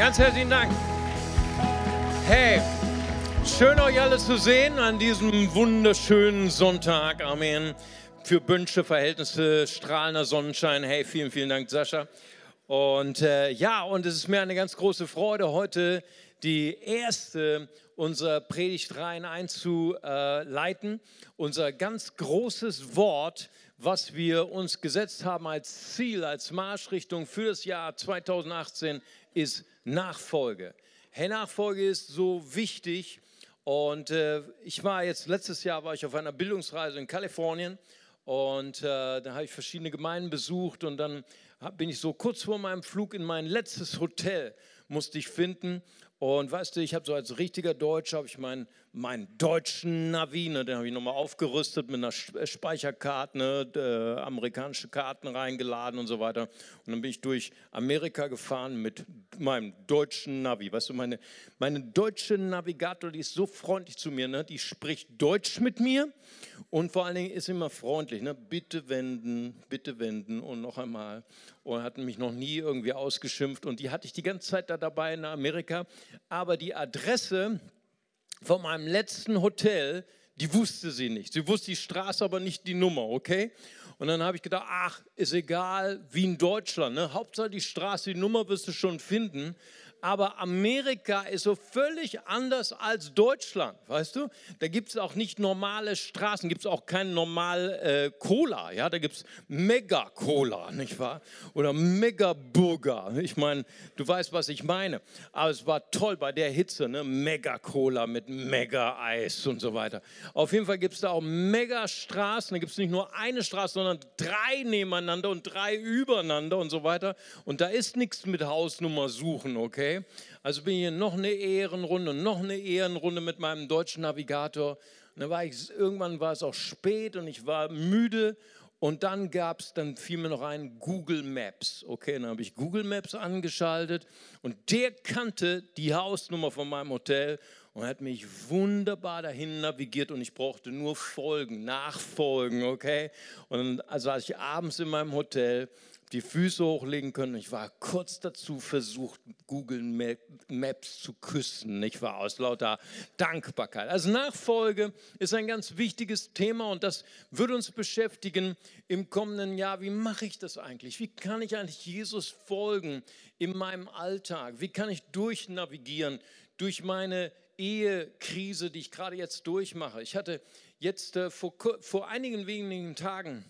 Ganz herzlichen Dank. Hey, schön euch alle zu sehen an diesem wunderschönen Sonntag. Amen. Für Bünsche Verhältnisse, strahlender Sonnenschein. Hey, vielen, vielen Dank, Sascha. Und äh, ja, und es ist mir eine ganz große Freude, heute die erste unserer Predigtreihen einzuleiten. Unser ganz großes Wort, was wir uns gesetzt haben als Ziel, als Marschrichtung für das Jahr 2018, ist Nachfolge. Hey, Nachfolge ist so wichtig. Und äh, ich war jetzt, letztes Jahr war ich auf einer Bildungsreise in Kalifornien und äh, da habe ich verschiedene Gemeinden besucht und dann bin ich so kurz vor meinem Flug in mein letztes Hotel musste ich finden und weißt du, ich habe so als richtiger Deutscher, habe ich meinen, meinen deutschen Navi, ne, den habe ich nochmal aufgerüstet mit einer äh, Speicherkarte, ne, äh, amerikanische Karten reingeladen und so weiter. Und dann bin ich durch Amerika gefahren mit meinem deutschen Navi. Weißt du, meine, meine deutsche Navigator, die ist so freundlich zu mir, ne, die spricht Deutsch mit mir und vor allen Dingen ist immer freundlich. Ne, bitte wenden, bitte wenden und noch einmal. Und hat mich noch nie irgendwie ausgeschimpft. Und die hatte ich die ganze Zeit da dabei in Amerika aber die Adresse von meinem letzten Hotel, die wusste sie nicht. Sie wusste die Straße, aber nicht die Nummer, okay? Und dann habe ich gedacht, ach, ist egal, wie in Deutschland. Ne? Hauptsache die Straße, die Nummer wirst du schon finden aber Amerika ist so völlig anders als Deutschland, weißt du? Da gibt es auch nicht normale Straßen, gibt es auch kein normal äh, Cola, ja? Da gibt es Mega-Cola, nicht wahr? Oder Mega-Burger. Ich meine, du weißt, was ich meine. Aber es war toll bei der Hitze, ne? Mega-Cola mit Mega-Eis und so weiter. Auf jeden Fall gibt es da auch Mega-Straßen. Da gibt es nicht nur eine Straße, sondern drei nebeneinander und drei übereinander und so weiter. Und da ist nichts mit Hausnummer suchen, okay? Okay? Also bin ich hier noch eine Ehrenrunde, noch eine Ehrenrunde mit meinem deutschen Navigator. Und dann war ich, irgendwann war es auch spät und ich war müde und dann gab es, dann fiel mir noch ein Google Maps. Okay, dann habe ich Google Maps angeschaltet und der kannte die Hausnummer von meinem Hotel und hat mich wunderbar dahin navigiert und ich brauchte nur folgen, nachfolgen, okay? Und dann saß ich abends in meinem Hotel die Füße hochlegen können. Ich war kurz dazu versucht, Google Maps zu küssen. Ich war aus lauter Dankbarkeit. Also Nachfolge ist ein ganz wichtiges Thema und das wird uns beschäftigen im kommenden Jahr. Wie mache ich das eigentlich? Wie kann ich eigentlich Jesus folgen in meinem Alltag? Wie kann ich durchnavigieren durch meine Ehekrise, die ich gerade jetzt durchmache? Ich hatte jetzt äh, vor, vor einigen wenigen Tagen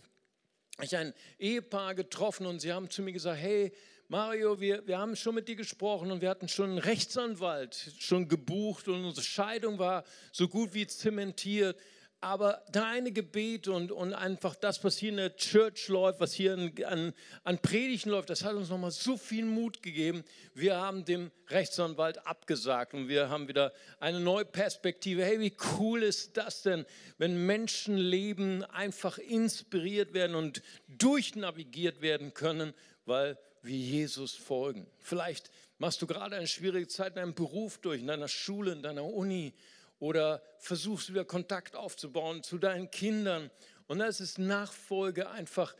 ich ein Ehepaar getroffen und sie haben zu mir gesagt, hey Mario, wir, wir haben schon mit dir gesprochen und wir hatten schon einen Rechtsanwalt schon gebucht und unsere Scheidung war so gut wie zementiert aber deine Gebete und, und einfach das, was hier in der Church läuft, was hier an, an Predigten läuft, das hat uns nochmal so viel Mut gegeben. Wir haben dem Rechtsanwalt abgesagt und wir haben wieder eine neue Perspektive. Hey, wie cool ist das denn, wenn Menschenleben einfach inspiriert werden und durchnavigiert werden können, weil wir Jesus folgen. Vielleicht machst du gerade eine schwierige Zeit in deinem Beruf durch, in deiner Schule, in deiner Uni oder versuchst wieder Kontakt aufzubauen zu deinen Kindern. Und das ist Nachfolge einfach.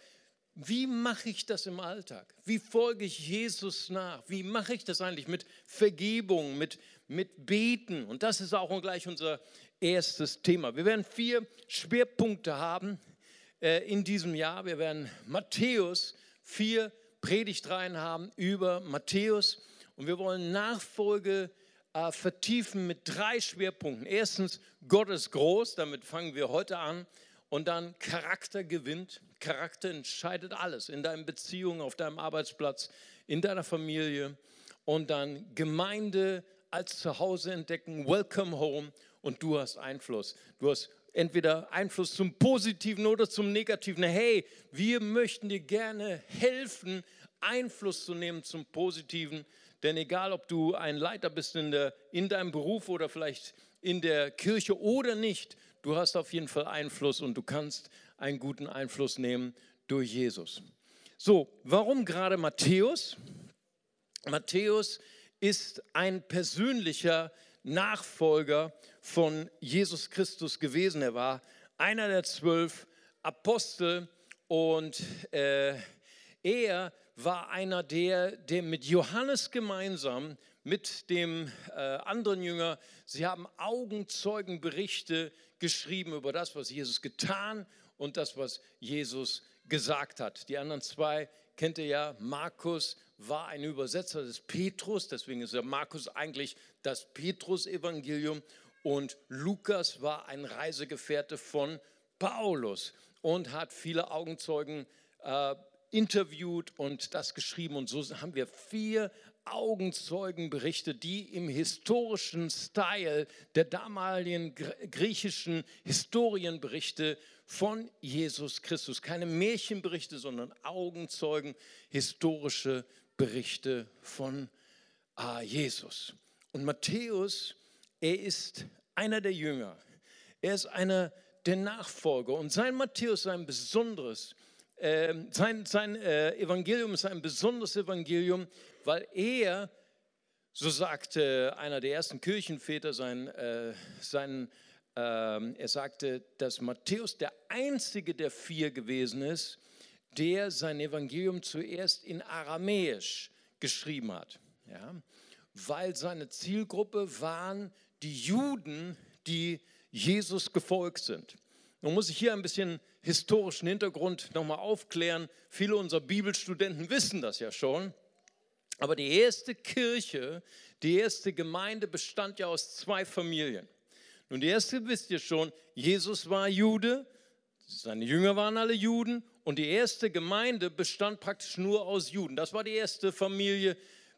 Wie mache ich das im Alltag? Wie folge ich Jesus nach? Wie mache ich das eigentlich mit Vergebung, mit, mit Beten? Und das ist auch gleich unser erstes Thema. Wir werden vier Schwerpunkte haben äh, in diesem Jahr. Wir werden Matthäus, vier Predigtreihen haben über Matthäus. Und wir wollen Nachfolge äh, vertiefen mit drei Schwerpunkten. Erstens, Gott ist groß, damit fangen wir heute an. Und dann Charakter gewinnt. Charakter entscheidet alles in deinen Beziehungen, auf deinem Arbeitsplatz, in deiner Familie. Und dann Gemeinde als Zuhause entdecken, Welcome Home und du hast Einfluss. Du hast entweder Einfluss zum Positiven oder zum Negativen. Hey, wir möchten dir gerne helfen, Einfluss zu nehmen zum Positiven. Denn egal, ob du ein Leiter bist in, der, in deinem Beruf oder vielleicht in der Kirche oder nicht, du hast auf jeden Fall Einfluss und du kannst einen guten Einfluss nehmen durch Jesus. So, warum gerade Matthäus? Matthäus ist ein persönlicher Nachfolger von Jesus Christus gewesen. Er war einer der zwölf Apostel und äh, er war einer der, der mit Johannes gemeinsam, mit dem äh, anderen Jünger, sie haben Augenzeugenberichte geschrieben über das, was Jesus getan und das, was Jesus gesagt hat. Die anderen zwei kennt ihr ja. Markus war ein Übersetzer des Petrus, deswegen ist ja Markus eigentlich das Petrus-Evangelium. Und Lukas war ein Reisegefährte von Paulus und hat viele Augenzeugen äh, interviewt und das geschrieben. Und so haben wir vier Augenzeugenberichte, die im historischen Style der damaligen griechischen Historienberichte von Jesus Christus. Keine Märchenberichte, sondern Augenzeugen, historische Berichte von ah, Jesus. Und Matthäus, er ist einer der Jünger. Er ist einer der Nachfolger. Und sein Matthäus ist ein besonderes, äh, sein, sein äh, Evangelium ist ein besonderes Evangelium, weil er, so sagte einer der ersten Kirchenväter, sein, äh, sein, ähm, er sagte, dass Matthäus der einzige der vier gewesen ist, der sein Evangelium zuerst in Aramäisch geschrieben hat. Ja? Weil seine Zielgruppe waren die Juden, die Jesus gefolgt sind. Nun muss ich hier ein bisschen historischen Hintergrund nochmal aufklären. Viele unserer Bibelstudenten wissen das ja schon. Aber die erste Kirche, die erste Gemeinde bestand ja aus zwei Familien. Nun, die erste wisst ihr schon, Jesus war Jude, seine Jünger waren alle Juden und die erste Gemeinde bestand praktisch nur aus Juden. Das war die erste Familie.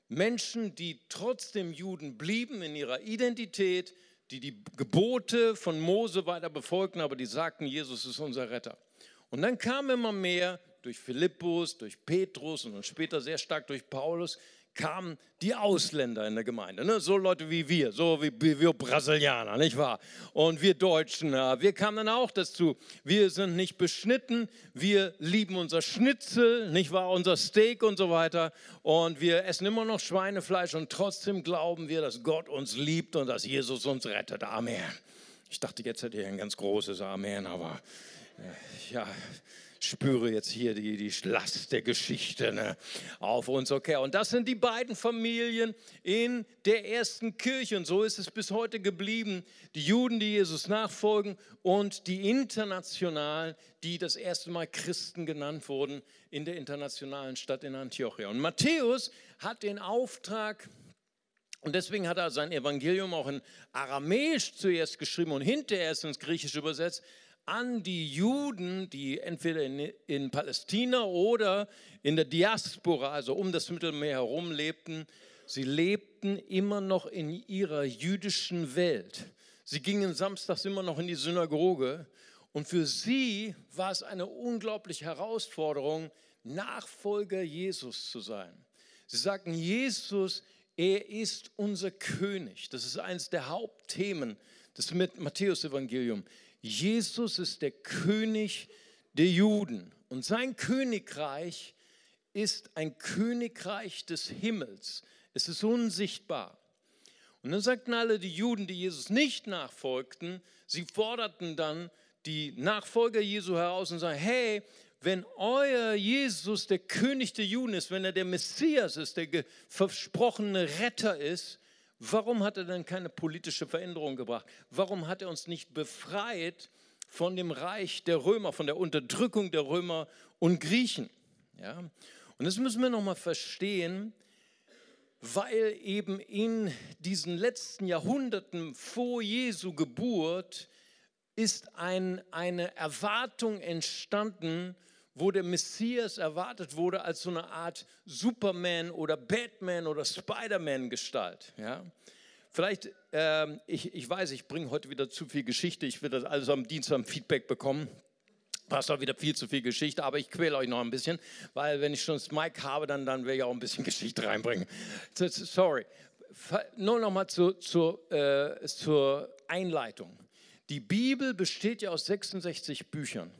Menschen, die trotzdem Juden blieben in ihrer Identität, die die Gebote von Mose weiter befolgten, aber die sagten, Jesus ist unser Retter. Und dann kamen immer mehr durch Philippus, durch Petrus und dann später sehr stark durch Paulus, kamen die Ausländer in der Gemeinde. Ne? So Leute wie wir, so wie, wie, wir Brasilianer, nicht wahr? Und wir Deutschen, wir kamen dann auch dazu. Wir sind nicht beschnitten, wir lieben unser Schnitzel, nicht wahr? Unser Steak und so weiter. Und wir essen immer noch Schweinefleisch und trotzdem glauben wir, dass Gott uns liebt und dass Jesus uns rettet. Amen. Ich dachte, jetzt hätte ich ein ganz großes Amen, aber äh, ja, spüre jetzt hier die, die Last der Geschichte ne, auf uns. Okay, und das sind die beiden Familien in der ersten Kirche. Und so ist es bis heute geblieben. Die Juden, die Jesus nachfolgen und die Internationalen, die das erste Mal Christen genannt wurden in der internationalen Stadt in Antiochia. Und Matthäus hat den Auftrag, und deswegen hat er sein Evangelium auch in Aramäisch zuerst geschrieben und hinterher ist ins Griechische übersetzt, an die Juden, die entweder in, in, Palästina oder in der Diaspora, also um das Mittelmeer herum lebten. Sie lebten immer noch in ihrer jüdischen Welt. Sie gingen samstags immer noch in die Synagoge. Und für sie war es eine unglaubliche Herausforderung, Nachfolger Jesus zu sein. Sie sagten, Jesus, er ist unser König. Das ist eines der Hauptthemen des Matthäus-Evangeliums. Jesus ist der König der Juden und sein Königreich ist ein Königreich des Himmels. Es ist unsichtbar. Und dann sagten alle die Juden, die Jesus nicht nachfolgten, sie forderten dann die Nachfolger Jesu heraus und sagen, hey, wenn euer Jesus der König der Juden ist, wenn er der Messias ist, der versprochene Retter ist, Warum hat er denn keine politische Veränderung gebracht? Warum hat er uns nicht befreit von dem Reich der Römer, von der Unterdrückung der Römer und Griechen? Ja? Und das müssen wir nochmal verstehen, weil eben in diesen letzten Jahrhunderten vor Jesu Geburt ist ein, eine Erwartung entstanden, wo der Messias erwartet wurde als so eine Art Superman oder Batman oder Spider-Man-Gestalt. Ja? Vielleicht, äh, ich, ich weiß, ich bringe heute wieder zu viel Geschichte. Ich will das alles am Dienstag am Feedback bekommen. Auch wieder viel zu viel Geschichte, aber ich quäle euch noch ein bisschen, weil wenn ich schon das Mic habe, dann, dann will ich auch ein bisschen Geschichte reinbringen. Sorry. Nur noch mal zu, zu, äh, zur Einleitung. Die Bibel besteht ja aus 66 Büchern.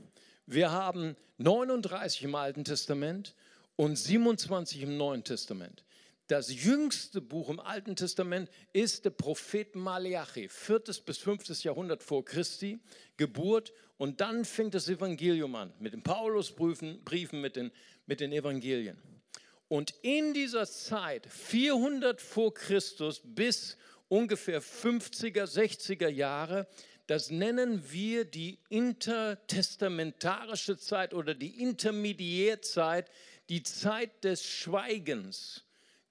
Wir haben 39 im Alten Testament und 27 im Neuen Testament. Das jüngste Buch im Alten Testament ist der Prophet Malachi, 4. bis 5. Jahrhundert vor Christi, Geburt. Und dann fängt das Evangelium an, mit den Paulusbriefen, Briefen, mit den, mit den Evangelien. Und in dieser Zeit, 400 vor Christus bis ungefähr 50er, 60er Jahre, das nennen wir die intertestamentarische Zeit oder die Intermediärzeit, die Zeit des Schweigens.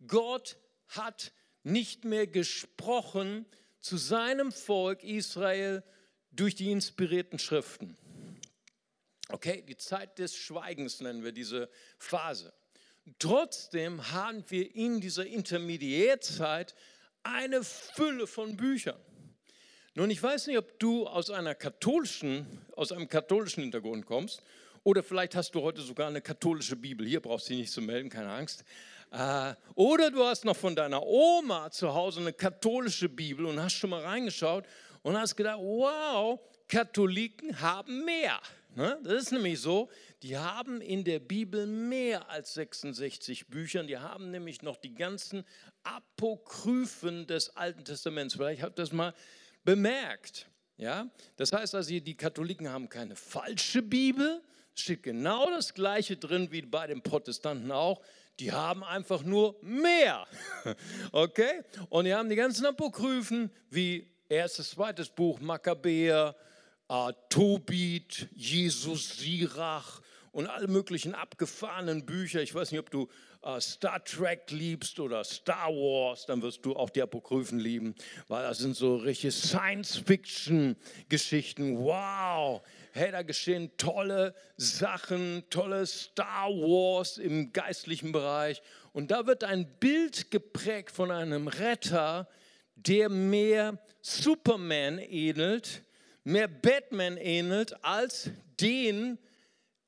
Gott hat nicht mehr gesprochen zu seinem Volk Israel durch die inspirierten Schriften. Okay, die Zeit des Schweigens nennen wir diese Phase. Trotzdem haben wir in dieser Intermediärzeit eine Fülle von Büchern. Nun, ich weiß nicht, ob du aus, einer katholischen, aus einem katholischen Hintergrund kommst oder vielleicht hast du heute sogar eine katholische Bibel. Hier brauchst du dich nicht zu melden, keine Angst. Äh, oder du hast noch von deiner Oma zu Hause eine katholische Bibel und hast schon mal reingeschaut und hast gedacht, wow, Katholiken haben mehr. Ne? Das ist nämlich so, die haben in der Bibel mehr als 66 Bücher. Die haben nämlich noch die ganzen Apokryphen des Alten Testaments. Vielleicht habt ihr das mal bemerkt. Ja? Das heißt also, die Katholiken haben keine falsche Bibel. Steht genau das Gleiche drin wie bei den Protestanten auch. Die haben einfach nur mehr. Okay? Und die haben die ganzen Apokryphen wie erstes, zweites Buch, Makkabäer, äh, Tobit, Jesus Sirach und alle möglichen abgefahrenen Bücher. Ich weiß nicht, ob du Star Trek liebst oder Star Wars, dann wirst du auch die Apokryphen lieben, weil das sind so richtige Science-Fiction-Geschichten. Wow, hey, da geschehen tolle Sachen, tolle Star Wars im geistlichen Bereich. Und da wird ein Bild geprägt von einem Retter, der mehr Superman ähnelt, mehr Batman ähnelt, als den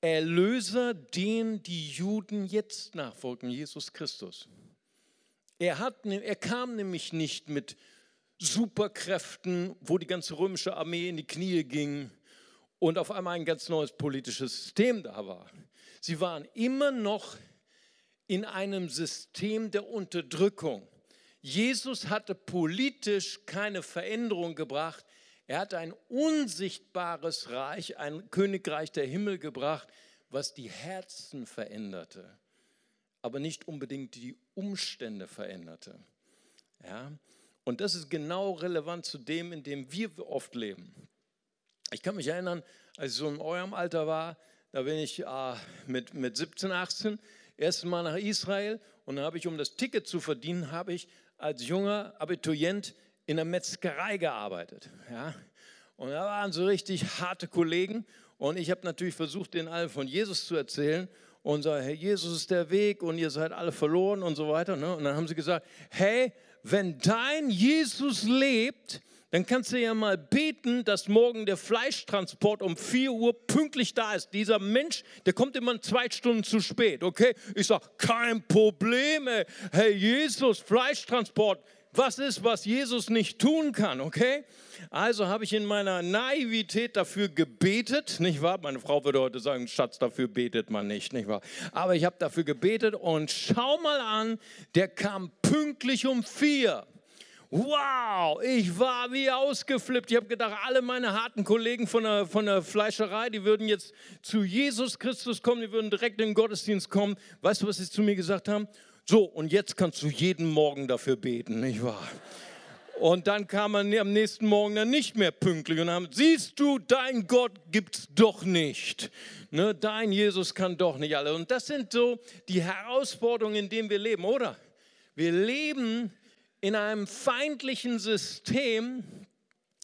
Erlöser, den die Juden jetzt nachfolgen, Jesus Christus. Er, hat, ne, er kam nämlich nicht mit Superkräften, wo die ganze römische Armee in die Knie ging und auf einmal ein ganz neues politisches System da war. Sie waren immer noch in einem System der Unterdrückung. Jesus hatte politisch keine Veränderung gebracht. Er hat ein unsichtbares Reich, ein Königreich der Himmel gebracht, was die Herzen veränderte, aber nicht unbedingt die Umstände veränderte. Ja? Und das ist genau relevant zu dem, in dem wir oft leben. Ich kann mich erinnern, als ich so in eurem Alter war, da bin ich äh, mit, mit 17, 18 erstes Mal nach Israel und da habe ich, um das Ticket zu verdienen, habe ich als junger Abiturient in der Metzgerei gearbeitet. Ja? Und da waren so richtig harte Kollegen. Und ich habe natürlich versucht, denen alle von Jesus zu erzählen und sage, hey, Jesus ist der Weg und ihr seid alle verloren und so weiter. Ne? Und dann haben sie gesagt, hey, wenn dein Jesus lebt, dann kannst du ja mal beten, dass morgen der Fleischtransport um 4 Uhr pünktlich da ist. Dieser Mensch, der kommt immer zwei Stunden zu spät, okay? Ich sage, kein Problem, ey. Hey, Jesus, Fleischtransport, was ist, was Jesus nicht tun kann, okay? Also habe ich in meiner Naivität dafür gebetet, nicht wahr? Meine Frau würde heute sagen, Schatz, dafür betet man nicht, nicht wahr? Aber ich habe dafür gebetet und schau mal an, der kam pünktlich um vier. Wow, ich war wie ausgeflippt. Ich habe gedacht, alle meine harten Kollegen von der, von der Fleischerei, die würden jetzt zu Jesus Christus kommen, die würden direkt in den Gottesdienst kommen. Weißt du, was sie zu mir gesagt haben? So, und jetzt kannst du jeden Morgen dafür beten, nicht wahr? Und dann kam man am nächsten Morgen dann nicht mehr pünktlich und haben, siehst du, dein Gott gibt's doch nicht. Ne, dein Jesus kann doch nicht alle. Und das sind so die Herausforderungen, in denen wir leben, oder? Wir leben in einem feindlichen System,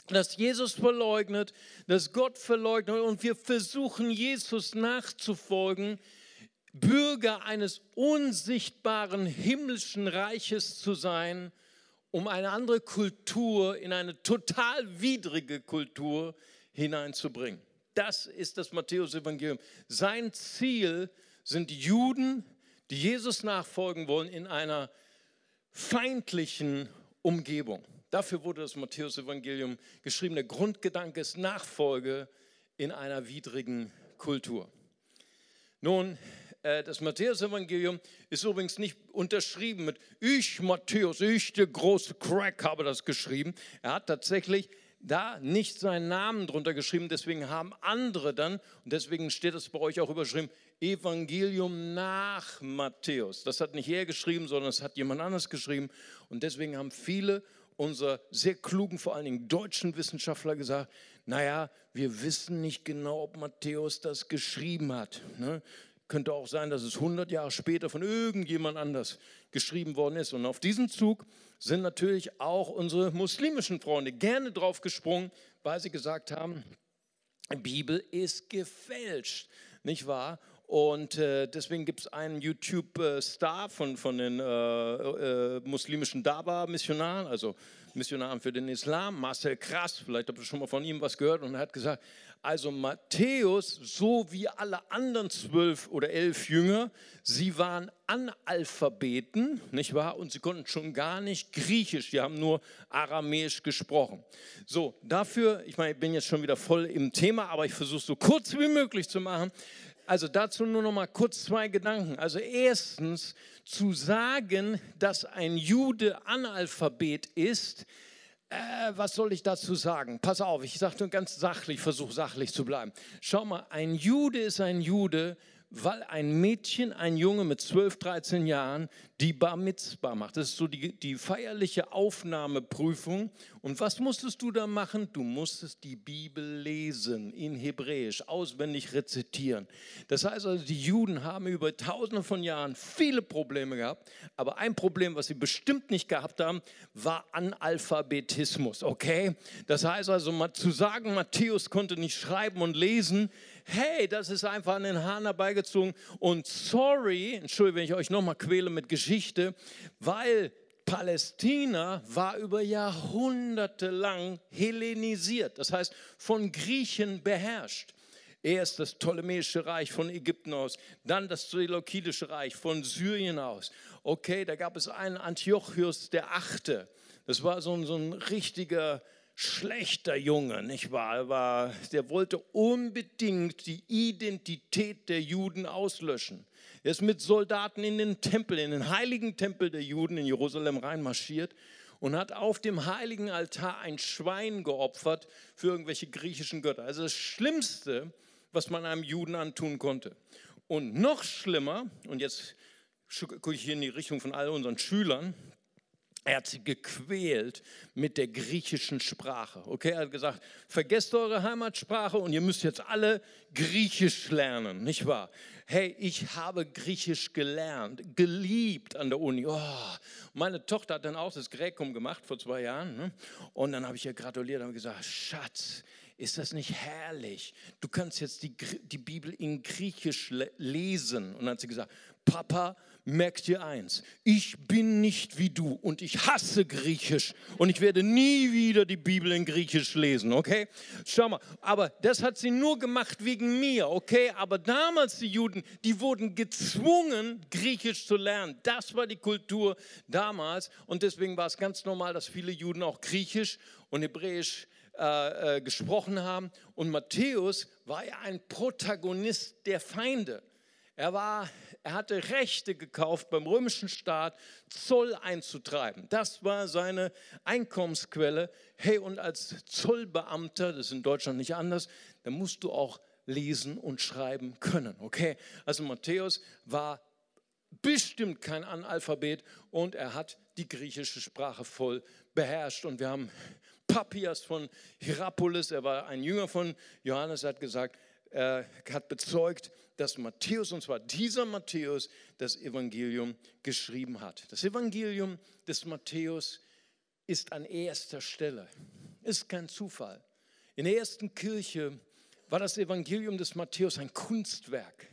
das Jesus verleugnet, das Gott verleugnet und wir versuchen Jesus nachzufolgen, Bürger eines unsichtbaren himmlischen Reiches zu sein, um eine andere Kultur in eine total widrige Kultur hineinzubringen. Das ist das Matthäus-Evangelium. Sein Ziel sind Juden, die Jesus nachfolgen wollen, in einer feindlichen Umgebung. Dafür wurde das Matthäus-Evangelium geschrieben. Der Grundgedanke ist Nachfolge in einer widrigen Kultur. Nun, das Matthäus-Evangelium ist übrigens nicht unterschrieben mit Ich, Matthäus, ich, der große Crack, habe das geschrieben. Er hat tatsächlich da nicht seinen Namen drunter geschrieben, deswegen haben andere dann, und deswegen steht es bei euch auch überschrieben, Evangelium nach Matthäus. Das hat nicht er geschrieben, sondern es hat jemand anders geschrieben. Und deswegen haben viele unserer sehr klugen, vor allen Dingen deutschen Wissenschaftler gesagt, naja, wir wissen nicht genau, ob Matthäus das geschrieben hat. Ne? Könnte auch sein, dass es 100 Jahre später von irgendjemand anders geschrieben worden ist. Und auf diesen Zug sind natürlich auch unsere muslimischen Freunde gerne drauf gesprungen, weil sie gesagt haben, Bibel ist gefälscht, nicht wahr? Und äh, deswegen gibt es einen YouTube-Star von, von den äh, äh, muslimischen Daba-Missionaren, also Missionaren für den Islam, Marcel Krass, vielleicht habt ihr schon mal von ihm was gehört, und er hat gesagt, also Matthäus, so wie alle anderen zwölf oder elf Jünger, sie waren Analphabeten, nicht wahr? Und sie konnten schon gar nicht Griechisch, die haben nur Aramäisch gesprochen. So, dafür, ich meine, ich bin jetzt schon wieder voll im Thema, aber ich versuche es so kurz wie möglich zu machen. Also dazu nur noch mal kurz zwei Gedanken. Also erstens zu sagen, dass ein Jude Analphabet ist, äh, was soll ich dazu sagen? Pass auf, ich sage nur ganz sachlich, versuche sachlich zu bleiben. Schau mal, ein Jude ist ein Jude, weil ein Mädchen, ein Junge mit 12, 13 Jahren die Bar Mitzvah macht. Das ist so die, die feierliche Aufnahmeprüfung. Und was musstest du da machen? Du musstest die Bibel lesen in Hebräisch, auswendig rezitieren. Das heißt also, die Juden haben über tausende von Jahren viele Probleme gehabt. Aber ein Problem, was sie bestimmt nicht gehabt haben, war Analphabetismus. Okay? Das heißt also, zu sagen, Matthäus konnte nicht schreiben und lesen, hey, das ist einfach an den Haaren herbeigezogen. Und sorry, entschuldige, wenn ich euch nochmal quäle mit Geschichte, weil Palästina war über Jahrhunderte lang hellenisiert, das heißt von Griechen beherrscht. Erst das Ptolemäische Reich von Ägypten aus, dann das Seleukidische Reich von Syrien aus. Okay, da gab es einen Antiochus der Achte. Das war so ein, so ein richtiger schlechter Junge, nicht wahr? War, der wollte unbedingt die Identität der Juden auslöschen. Er ist mit Soldaten in den Tempel, in den heiligen Tempel der Juden in Jerusalem reinmarschiert und hat auf dem heiligen Altar ein Schwein geopfert für irgendwelche griechischen Götter. Also das Schlimmste, was man einem Juden antun konnte. Und noch schlimmer, und jetzt gucke ich hier in die Richtung von all unseren Schülern, er hat sie gequält mit der griechischen Sprache. Okay, er hat gesagt, vergesst eure Heimatsprache und ihr müsst jetzt alle Griechisch lernen, nicht wahr? Hey, ich habe Griechisch gelernt, geliebt an der Uni. Oh, meine Tochter hat dann auch das Gräkum gemacht vor zwei Jahren. Ne? Und dann habe ich ihr gratuliert und gesagt, Schatz, ist das nicht herrlich? Du kannst jetzt die, die Bibel in Griechisch lesen. Und dann hat sie gesagt, Papa, merk dir eins, ich bin nicht wie du und ich hasse Griechisch und ich werde nie wieder die Bibel in Griechisch lesen, okay? Schau mal, aber das hat sie nur gemacht wegen mir, okay? Aber damals die Juden, die wurden gezwungen, Griechisch zu lernen. Das war die Kultur damals und deswegen war es ganz normal, dass viele Juden auch Griechisch und Hebräisch äh, äh, gesprochen haben. Und Matthäus war ja ein Protagonist der Feinde. Er, war, er hatte Rechte gekauft beim römischen Staat, Zoll einzutreiben. Das war seine Einkommensquelle. Hey, und als Zollbeamter, das ist in Deutschland nicht anders, da musst du auch lesen und schreiben können. Okay? Also Matthäus war bestimmt kein Analphabet und er hat die griechische Sprache voll beherrscht. Und wir haben Papias von Hierapolis, er war ein Jünger von Johannes, hat gesagt, er hat bezeugt, dass Matthäus, und zwar dieser Matthäus, das Evangelium geschrieben hat. Das Evangelium des Matthäus ist an erster Stelle. Ist kein Zufall. In der ersten Kirche war das Evangelium des Matthäus ein Kunstwerk.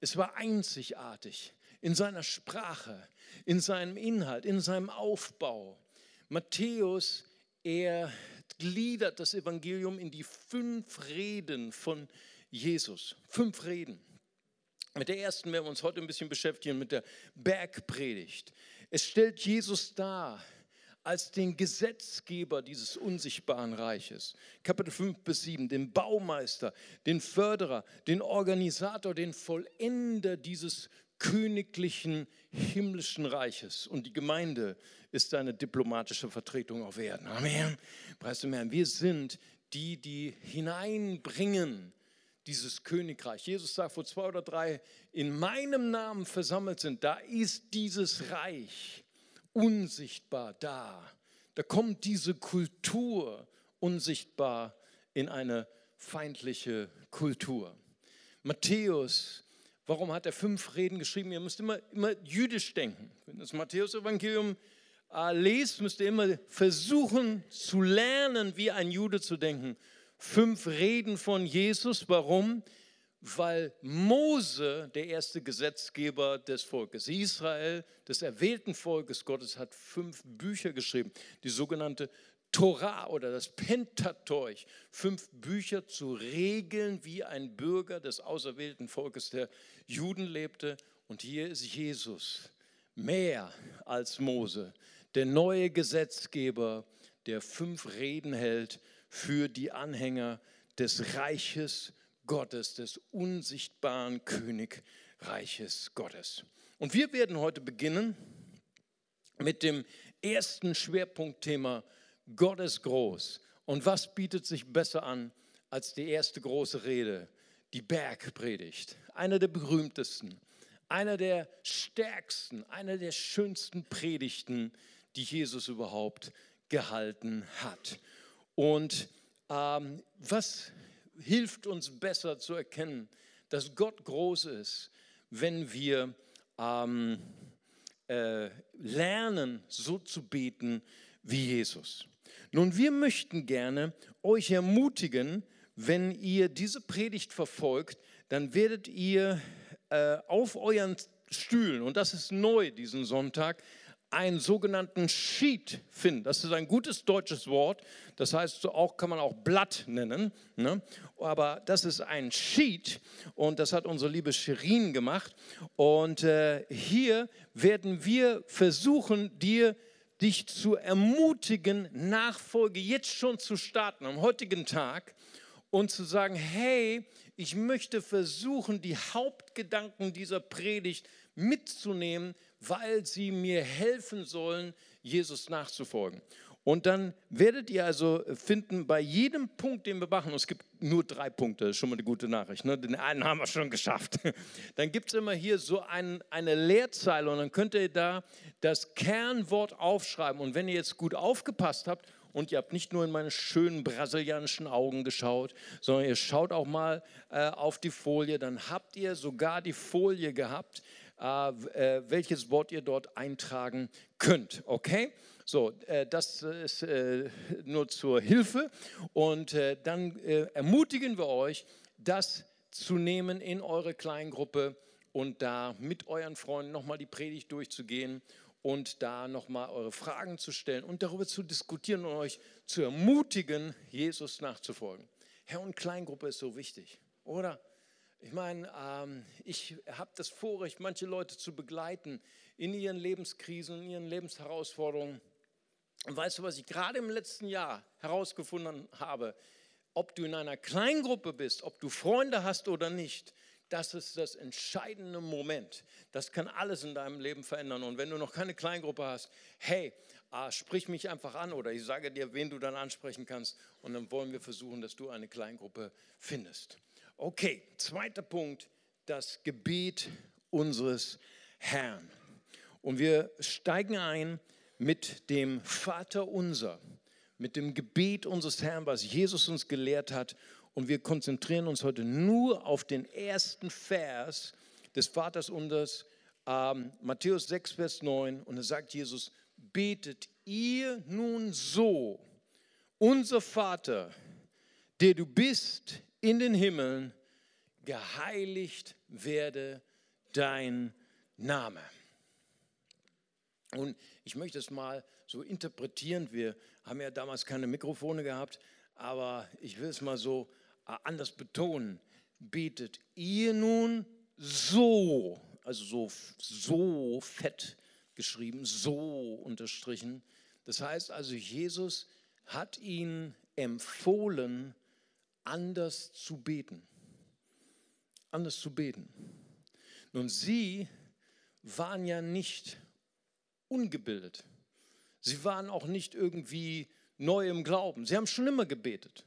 Es war einzigartig in seiner Sprache, in seinem Inhalt, in seinem Aufbau. Matthäus, er gliedert das Evangelium in die fünf Reden von Jesus. Fünf Reden. Mit der ersten werden wir uns heute ein bisschen beschäftigen, mit der Bergpredigt. Es stellt Jesus dar als den Gesetzgeber dieses unsichtbaren Reiches. Kapitel 5 bis 7, den Baumeister, den Förderer, den Organisator, den Vollender dieses königlichen himmlischen Reiches. Und die Gemeinde ist seine diplomatische Vertretung auf Erden. Amen. Preis dem Herrn. Wir sind die, die hineinbringen dieses Königreich. Jesus sagt, wo zwei oder drei in meinem Namen versammelt sind, da ist dieses Reich unsichtbar da. Da kommt diese Kultur unsichtbar in eine feindliche Kultur. Matthäus, warum hat er fünf Reden geschrieben? Ihr müsst immer, immer jüdisch denken. Wenn das Matthäus-Evangelium äh, lest, müsst ihr immer versuchen zu lernen, wie ein Jude zu denken. Fünf Reden von Jesus. Warum? Weil Mose, der erste Gesetzgeber des Volkes Israel, des erwählten Volkes Gottes, hat fünf Bücher geschrieben, die sogenannte Torah oder das Pentateuch, fünf Bücher zu regeln, wie ein Bürger des auserwählten Volkes der Juden lebte. Und hier ist Jesus mehr als Mose, der neue Gesetzgeber, der fünf Reden hält für die Anhänger des Reiches Gottes, des unsichtbaren Königreiches Gottes. Und wir werden heute beginnen mit dem ersten Schwerpunktthema Gott ist groß. Und was bietet sich besser an als die erste große Rede, die Bergpredigt, einer der berühmtesten, einer der stärksten, einer der schönsten Predigten, die Jesus überhaupt gehalten hat. Und ähm, was hilft uns besser zu erkennen, dass Gott groß ist, wenn wir ähm, äh, lernen, so zu beten wie Jesus. Nun, wir möchten gerne euch ermutigen, wenn ihr diese Predigt verfolgt, dann werdet ihr äh, auf euren Stühlen, und das ist neu diesen Sonntag, einen sogenannten Sheet finden. Das ist ein gutes deutsches Wort. Das heißt, auch kann man auch Blatt nennen. Ne? Aber das ist ein Sheet und das hat unsere liebe Shirin gemacht. Und äh, hier werden wir versuchen, dir dich zu ermutigen, Nachfolge jetzt schon zu starten, am heutigen Tag und zu sagen, hey, ich möchte versuchen, die Hauptgedanken dieser Predigt mitzunehmen, weil sie mir helfen sollen, Jesus nachzufolgen. Und dann werdet ihr also finden, bei jedem Punkt, den wir machen, es gibt nur drei Punkte, das ist schon mal eine gute Nachricht, ne? den einen haben wir schon geschafft. Dann gibt es immer hier so ein, eine Leerzeile und dann könnt ihr da das Kernwort aufschreiben. Und wenn ihr jetzt gut aufgepasst habt und ihr habt nicht nur in meine schönen brasilianischen Augen geschaut, sondern ihr schaut auch mal äh, auf die Folie, dann habt ihr sogar die Folie gehabt, welches Wort ihr dort eintragen könnt. Okay? So, äh, das ist nur zur Hilfe. Und dann ermutigen wir euch, das zu nehmen in eure Kleingruppe und da mit euren Freunden nochmal die Predigt durchzugehen und da nochmal eure Fragen zu stellen und darüber zu diskutieren und euch zu ermutigen, Jesus nachzufolgen. Herr und Kleingruppe ist so wichtig, oder? Ich meine, ähm, ich habe das Vorrecht, manche Leute zu begleiten in ihren Lebenskrisen, in ihren Lebensherausforderungen. Und weißt du, was ich gerade im letzten Jahr herausgefunden habe? Ob du in einer Kleingruppe bist, ob du Freunde hast oder nicht, das ist das entscheidende Moment. Das kann alles in deinem Leben verändern. Und wenn du noch keine Kleingruppe hast, hey, äh, sprich mich einfach an oder ich sage dir, wen du dann ansprechen kannst. Und dann wollen wir versuchen, dass du eine Kleingruppe findest. Okay, zweiter Punkt, das Gebet unseres Herrn. Und wir steigen ein mit dem Vater unser, mit dem Gebet unseres Herrn, was Jesus uns gelehrt hat. Und wir konzentrieren uns heute nur auf den ersten Vers des Vaters unsers, ähm, Matthäus 6, Vers 9. Und da sagt Jesus, betet ihr nun so, unser Vater, der du bist in den Himmeln, geheiligt werde dein Name. Und ich möchte es mal so interpretieren. Wir haben ja damals keine Mikrofone gehabt, aber ich will es mal so äh, anders betonen. Betet ihr nun so, also so, so fett geschrieben, so unterstrichen. Das heißt also, Jesus hat ihnen empfohlen, anders zu beten. Anders zu beten. Nun, sie waren ja nicht ungebildet. Sie waren auch nicht irgendwie neu im Glauben. Sie haben schon immer gebetet.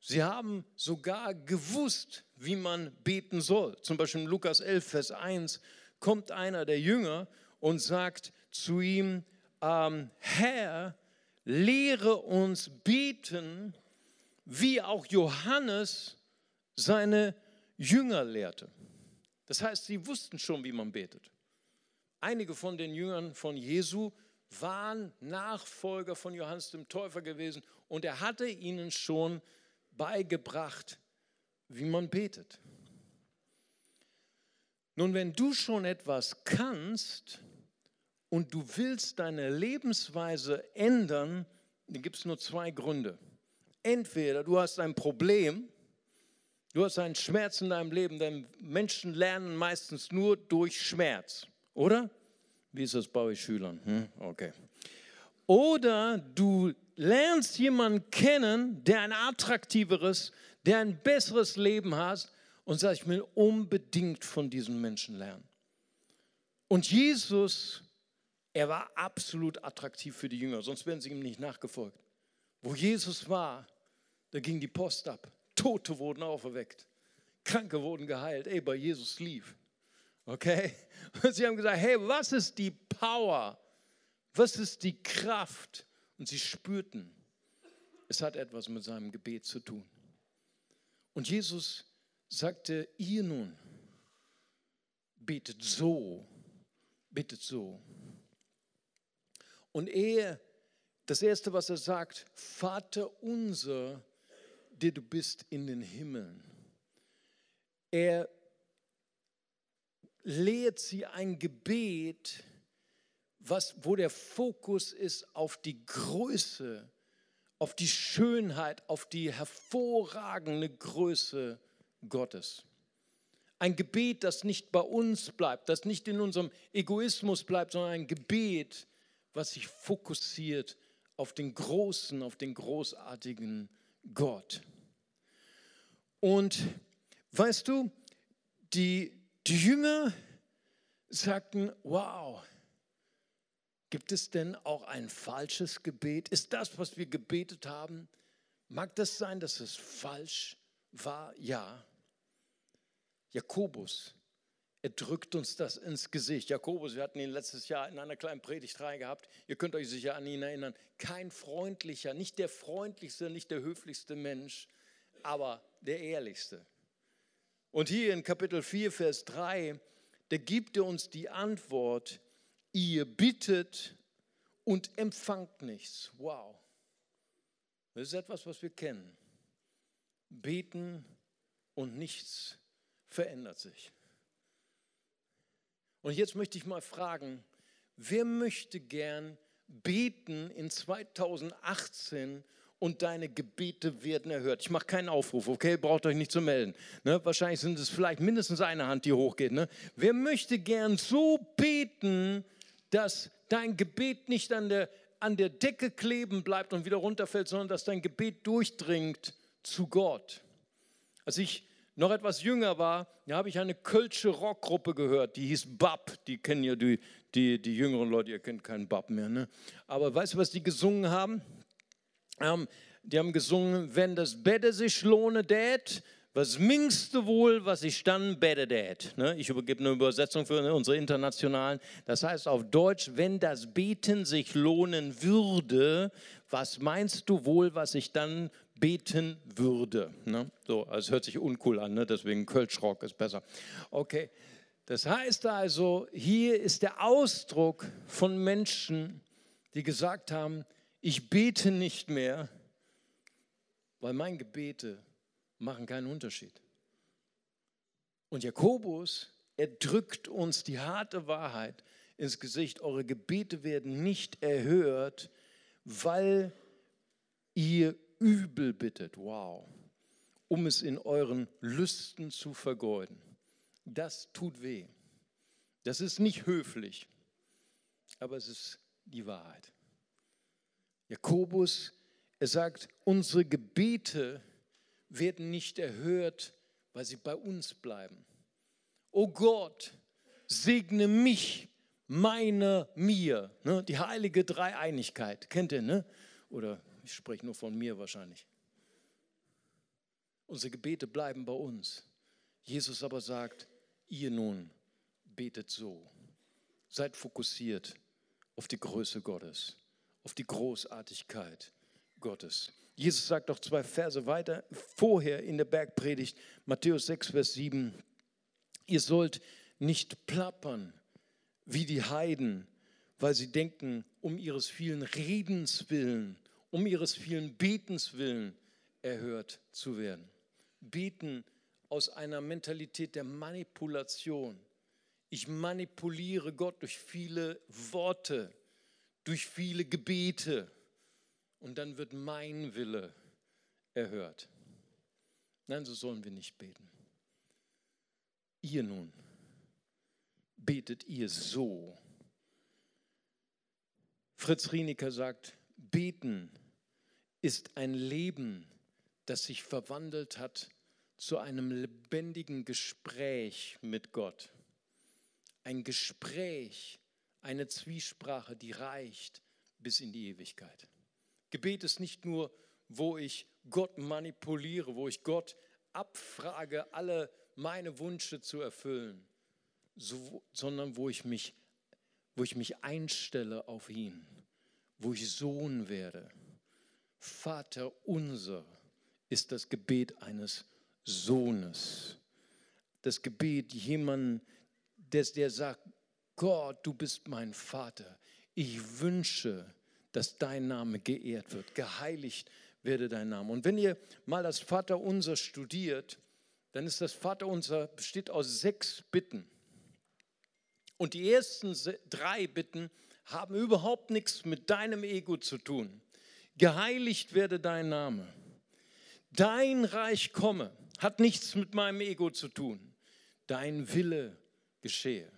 Sie haben sogar gewusst, wie man beten soll. Zum Beispiel in Lukas 11, Vers 1 kommt einer der Jünger und sagt zu ihm, ähm, Herr, lehre uns beten, wie auch Johannes seine Jünger lehrte. Das heißt, sie wussten schon, wie man betet. Einige von den Jüngern von Jesu waren Nachfolger von Johannes dem Täufer gewesen und er hatte ihnen schon beigebracht, wie man betet. Nun, wenn du schon etwas kannst und du willst deine Lebensweise ändern, dann gibt es nur zwei Gründe. Entweder du hast ein Problem, du hast einen Schmerz in deinem Leben, denn Menschen lernen meistens nur durch Schmerz, oder? Wie ist das bei euch Schülern? Hm? Okay. Oder du lernst jemanden kennen, der ein attraktiveres, der ein besseres Leben hat und sagst, ich will unbedingt von diesen Menschen lernen. Und Jesus, er war absolut attraktiv für die Jünger, sonst wären sie ihm nicht nachgefolgt. Wo Jesus war, da ging die Post ab. Tote wurden auferweckt. Kranke wurden geheilt. Ey, bei Jesus lief. Okay? Und sie haben gesagt, hey, was ist die Power? Was ist die Kraft? Und sie spürten, es hat etwas mit seinem Gebet zu tun. Und Jesus sagte, ihr nun, betet so, betet so. Und er, das Erste, was er sagt, Vater unser, der du bist in den Himmeln. Er lehrt sie ein Gebet, was, wo der Fokus ist auf die Größe, auf die Schönheit, auf die hervorragende Größe Gottes. Ein Gebet, das nicht bei uns bleibt, das nicht in unserem Egoismus bleibt, sondern ein Gebet, was sich fokussiert auf den großen, auf den großartigen Gott. Und weißt du, die, die Jünger sagten, wow, gibt es denn auch ein falsches Gebet? Ist das, was wir gebetet haben, mag das sein, dass es falsch war? Ja. Jakobus, er drückt uns das ins Gesicht. Jakobus, wir hatten ihn letztes Jahr in einer kleinen Predigtreihe gehabt. Ihr könnt euch sicher an ihn erinnern. Kein freundlicher, nicht der freundlichste, nicht der höflichste Mensch, aber der ehrlichste. Und hier in Kapitel 4, Vers 3, da gibt er uns die Antwort, ihr bittet und empfangt nichts. Wow. Das ist etwas, was wir kennen. Beten und nichts verändert sich. Und jetzt möchte ich mal fragen, wer möchte gern beten in 2018 und deine Gebete werden erhört. Ich mache keinen Aufruf, okay? Braucht euch nicht zu melden. Ne? Wahrscheinlich sind es vielleicht mindestens eine Hand, die hochgeht. Ne? Wer möchte gern so beten, dass dein Gebet nicht an der, an der Decke kleben bleibt und wieder runterfällt, sondern dass dein Gebet durchdringt zu Gott? Als ich noch etwas jünger war, da habe ich eine kölsche Rockgruppe gehört, die hieß Bab. Die kennen ja die, die, die jüngeren Leute, ihr kennt keinen Bab mehr. Ne? Aber weißt du, was die gesungen haben? Ähm, die haben gesungen, wenn das Bette sich lohne, Dad, was mingst du wohl, was ich dann bette, Dad? Ne? Ich übergebe eine Übersetzung für unsere internationalen. Das heißt auf Deutsch, wenn das Beten sich lohnen würde, was meinst du wohl, was ich dann beten würde? Ne? So, also es hört sich uncool an, ne? deswegen Kölschrock ist besser. Okay, das heißt also, hier ist der Ausdruck von Menschen, die gesagt haben, ich bete nicht mehr, weil meine Gebete machen keinen Unterschied. Und Jakobus, er drückt uns die harte Wahrheit ins Gesicht. Eure Gebete werden nicht erhört, weil ihr übel bittet. Wow. Um es in euren Lüsten zu vergeuden. Das tut weh. Das ist nicht höflich, aber es ist die Wahrheit. Jakobus, er sagt, unsere Gebete werden nicht erhört, weil sie bei uns bleiben. Oh Gott, segne mich, meine, mir. Ne? Die heilige Dreieinigkeit, kennt ihr, ne? Oder ich spreche nur von mir wahrscheinlich. Unsere Gebete bleiben bei uns. Jesus aber sagt, ihr nun betet so. Seid fokussiert auf die Größe Gottes, auf die Großartigkeit Gottes. Jesus sagt auch zwei Verse weiter vorher in der Bergpredigt, Matthäus 6, Vers 7, ihr sollt nicht plappern wie die Heiden, weil sie denken, um ihres vielen Redens willen, um ihres vielen Betens willen erhört zu werden. Beten aus einer Mentalität der Manipulation. Ich manipuliere Gott durch viele Worte, durch viele Gebete und dann wird mein Wille erhört. Nein, so sollen wir nicht beten. Ihr nun, betet ihr so. Fritz Rieniker sagt, beten ist ein Leben, das sich verwandelt hat zu einem lebendigen Gespräch mit Gott. Ein Gespräch, eine Zwiesprache, die reicht bis in die Ewigkeit. Gebet ist nicht nur, wo ich Gott manipuliere, wo ich Gott abfrage, alle meine Wünsche zu erfüllen, so, sondern wo ich, mich, wo ich mich einstelle auf ihn, wo ich Sohn werde. Vater unser ist das Gebet eines Sohnes. Das Gebet jemanden, der, sagt, Gott, du bist mein Vater. Ich wünsche, dass dein Name geehrt wird, geheiligt werde dein Name. Und wenn ihr mal das Vaterunser studiert, dann ist das Vaterunser besteht aus sechs Bitten. Und die ersten drei Bitten haben überhaupt nichts mit deinem Ego zu tun. Geheiligt werde dein Name. Dein Reich komme, hat nichts mit meinem Ego zu tun. Dein Wille geschehe.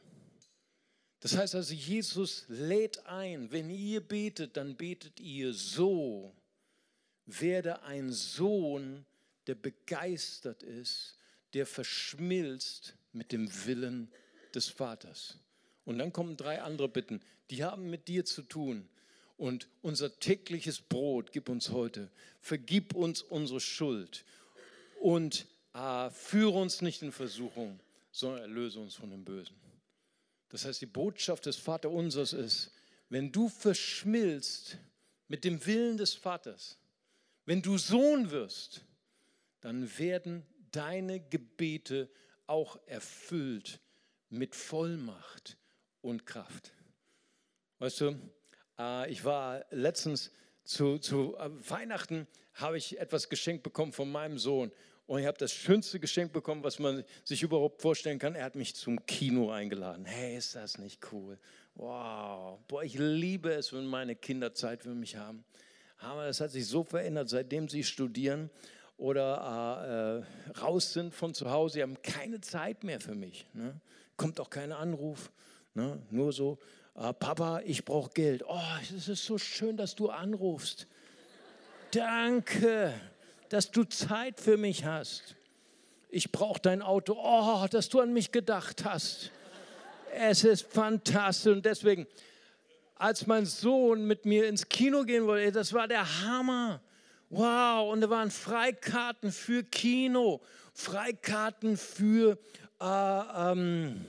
Das heißt also, Jesus lädt ein, wenn ihr betet, dann betet ihr so. Werde ein Sohn, der begeistert ist, der verschmilzt mit dem Willen des Vaters. Und dann kommen drei andere Bitten, die haben mit dir zu tun. Und unser tägliches Brot gib uns heute. Vergib uns unsere Schuld. Und äh, führe uns nicht in Versuchung, sondern erlöse uns von dem Bösen. Das heißt, die Botschaft des Vaterunsers ist, wenn du verschmilzt mit dem Willen des Vaters, wenn du Sohn wirst, dann werden deine Gebete auch erfüllt mit Vollmacht und Kraft. Weißt du, ich war letztens zu, zu äh, Weihnachten, habe ich etwas geschenkt bekommen von meinem Sohn. Und ich habe das schönste Geschenk bekommen, was man sich überhaupt vorstellen kann. Er hat mich zum Kino eingeladen. Hey, ist das nicht cool? Wow. Boah, ich liebe es, wenn meine Kinder Zeit für mich haben. Aber das hat sich so verändert, seitdem sie studieren oder äh, raus sind von zu Hause. Sie haben keine Zeit mehr für mich. Ne? Kommt auch kein Anruf. Ne? Nur so, äh, Papa, ich brauche Geld. Oh, es ist so schön, dass du anrufst. Danke dass du Zeit für mich hast. Ich brauche dein Auto. Oh, dass du an mich gedacht hast. Es ist fantastisch. Und deswegen, als mein Sohn mit mir ins Kino gehen wollte, das war der Hammer. Wow, und da waren Freikarten für Kino, Freikarten für äh, ähm,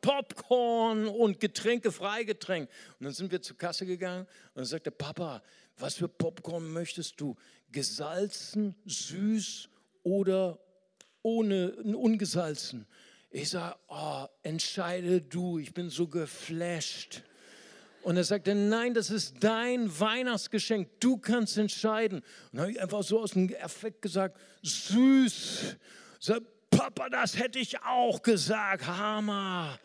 Popcorn und Getränke, Freigetränk. Und dann sind wir zur Kasse gegangen und dann sagte Papa, was für Popcorn möchtest du? gesalzen, süß oder ohne ungesalzen. Ich sage, oh, entscheide du, ich bin so geflasht. Und er sagte, nein, das ist dein Weihnachtsgeschenk, du kannst entscheiden. Und dann habe ich einfach so aus dem Effekt gesagt, süß. Sag, Papa, das hätte ich auch gesagt, Hammer.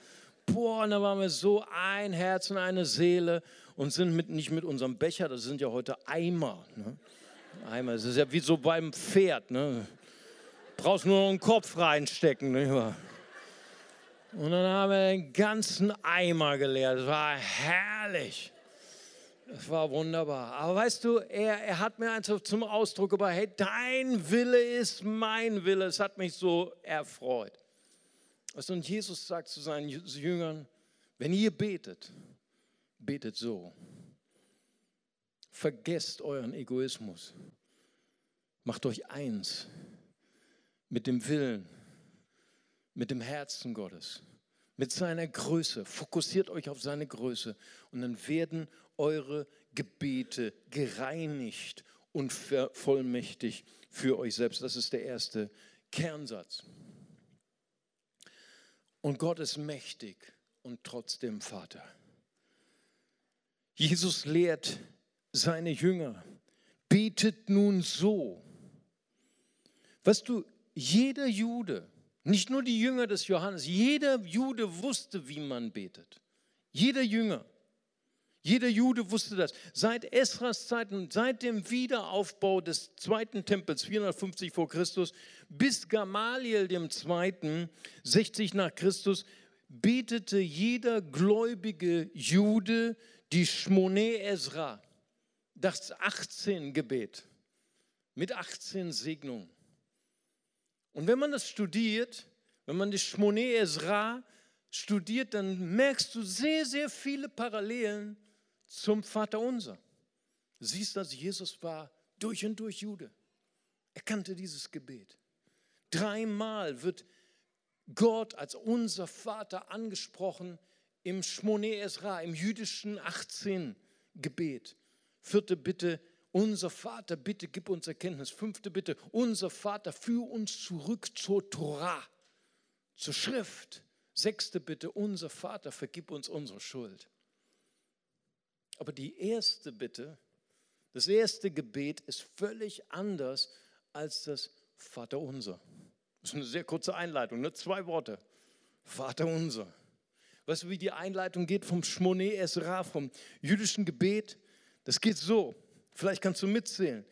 Boah, und da waren wir so ein Herz und eine Seele und sind mit, nicht mit unserem Becher, das sind ja heute Eimer. Ne? Eimer. Es ist ja wie so beim Pferd. Ne? Brauchst nur noch einen Kopf reinstecken. Nicht? Und dann haben wir den ganzen Eimer geleert. Das war herrlich. Das war wunderbar. Aber weißt du, er, er hat mir einfach zum Ausdruck gebracht, hey, dein Wille ist mein Wille. Es hat mich so erfreut. Und Jesus sagt zu seinen Jüngern, wenn ihr betet, betet so. Vergesst euren Egoismus. Macht euch eins mit dem Willen mit dem Herzen Gottes, mit seiner Größe. Fokussiert euch auf seine Größe und dann werden eure Gebete gereinigt und vollmächtig für euch selbst. Das ist der erste Kernsatz. Und Gott ist mächtig und trotzdem Vater. Jesus lehrt seine Jünger, betet nun so. Weißt du, jeder Jude, nicht nur die Jünger des Johannes, jeder Jude wusste, wie man betet. Jeder Jünger. Jeder Jude wusste das. Seit Esras Zeiten, seit dem Wiederaufbau des zweiten Tempels 450 vor Christus bis Gamaliel dem Zweiten 60 nach Christus betete jeder gläubige Jude die Shmone Ezra, das 18 Gebet mit 18 Segnungen. Und wenn man das studiert, wenn man die Shmone Ezra studiert, dann merkst du sehr, sehr viele Parallelen zum Vater unser. Siehst, dass Jesus war durch und durch Jude. Er kannte dieses Gebet. Dreimal wird Gott als unser Vater angesprochen im Shmone Esra, im jüdischen 18 Gebet. Vierte Bitte, unser Vater, bitte gib uns Erkenntnis. Fünfte Bitte, unser Vater, führ uns zurück zur Torah, zur Schrift. Sechste Bitte, unser Vater, vergib uns unsere Schuld. Aber die erste Bitte, das erste Gebet ist völlig anders als das Vaterunser. Das ist eine sehr kurze Einleitung, nur zwei Worte. Vaterunser. Weißt du, wie die Einleitung geht vom Shmone Esra, vom jüdischen Gebet? Das geht so. Vielleicht kannst du mitzählen.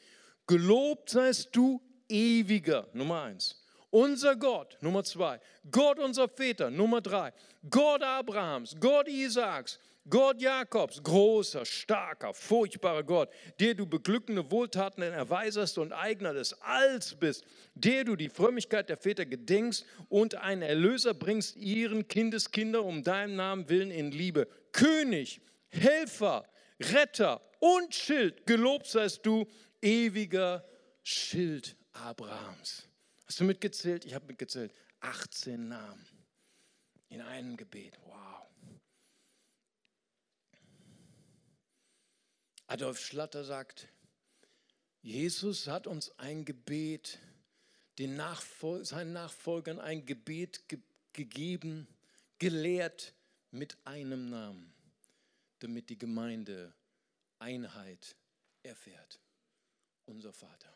Gelobt seist du ewiger, Nummer eins. Unser Gott, Nummer zwei. Gott unser Väter, Nummer drei. Gott Abrahams, Gott Isaaks, Gott Jakobs, großer, starker, furchtbarer Gott, der du beglückende Wohltaten erweiserst und Eigner des Alls bist, der du die Frömmigkeit der Väter gedenkst und einen Erlöser bringst ihren Kindeskinder um deinem Namen willen in Liebe. König, Helfer, Retter und Schild, gelobt seist du, ewiger Schild Abrahams. Hast du mitgezählt? Ich habe mitgezählt. 18 Namen in einem Gebet. Wow. Adolf Schlatter sagt, Jesus hat uns ein Gebet, den Nachfol seinen Nachfolgern ein Gebet ge gegeben, gelehrt mit einem Namen, damit die Gemeinde Einheit erfährt. Unser Vater.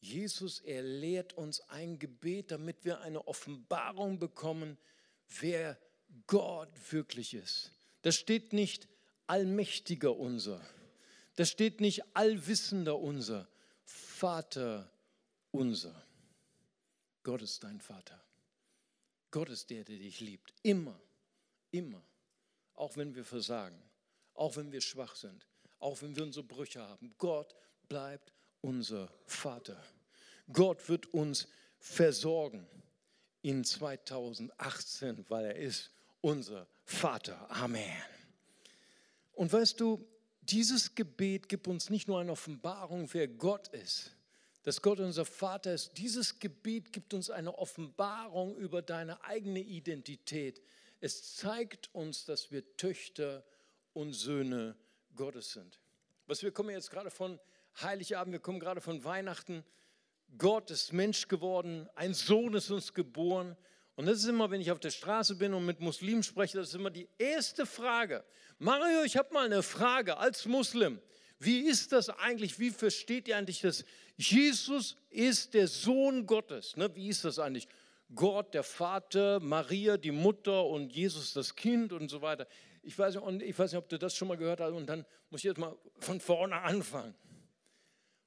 Jesus, er lehrt uns ein Gebet, damit wir eine Offenbarung bekommen, wer Gott wirklich ist. Das steht nicht Allmächtiger unser. Da steht nicht Allwissender unser, Vater unser. Gott ist dein Vater. Gott ist der, der dich liebt. Immer, immer. Auch wenn wir versagen, auch wenn wir schwach sind, auch wenn wir unsere Brüche haben. Gott bleibt unser Vater. Gott wird uns versorgen in 2018, weil er ist unser Vater. Amen. Und weißt du, dieses Gebet gibt uns nicht nur eine Offenbarung, wer Gott ist, dass Gott unser Vater ist. Dieses Gebet gibt uns eine Offenbarung über deine eigene Identität. Es zeigt uns, dass wir Töchter und Söhne Gottes sind. Was wir kommen jetzt gerade von Heiligabend, wir kommen gerade von Weihnachten. Gott ist Mensch geworden, ein Sohn ist uns geboren und das ist immer, wenn ich auf der Straße bin und mit Muslimen spreche, das ist immer die erste Frage. Mario, ich habe mal eine Frage als Muslim. Wie ist das eigentlich? Wie versteht ihr eigentlich das? Jesus ist der Sohn Gottes. Ne? Wie ist das eigentlich? Gott, der Vater, Maria, die Mutter und Jesus, das Kind und so weiter. Ich weiß, nicht, ich weiß nicht, ob du das schon mal gehört hast. Und dann muss ich jetzt mal von vorne anfangen.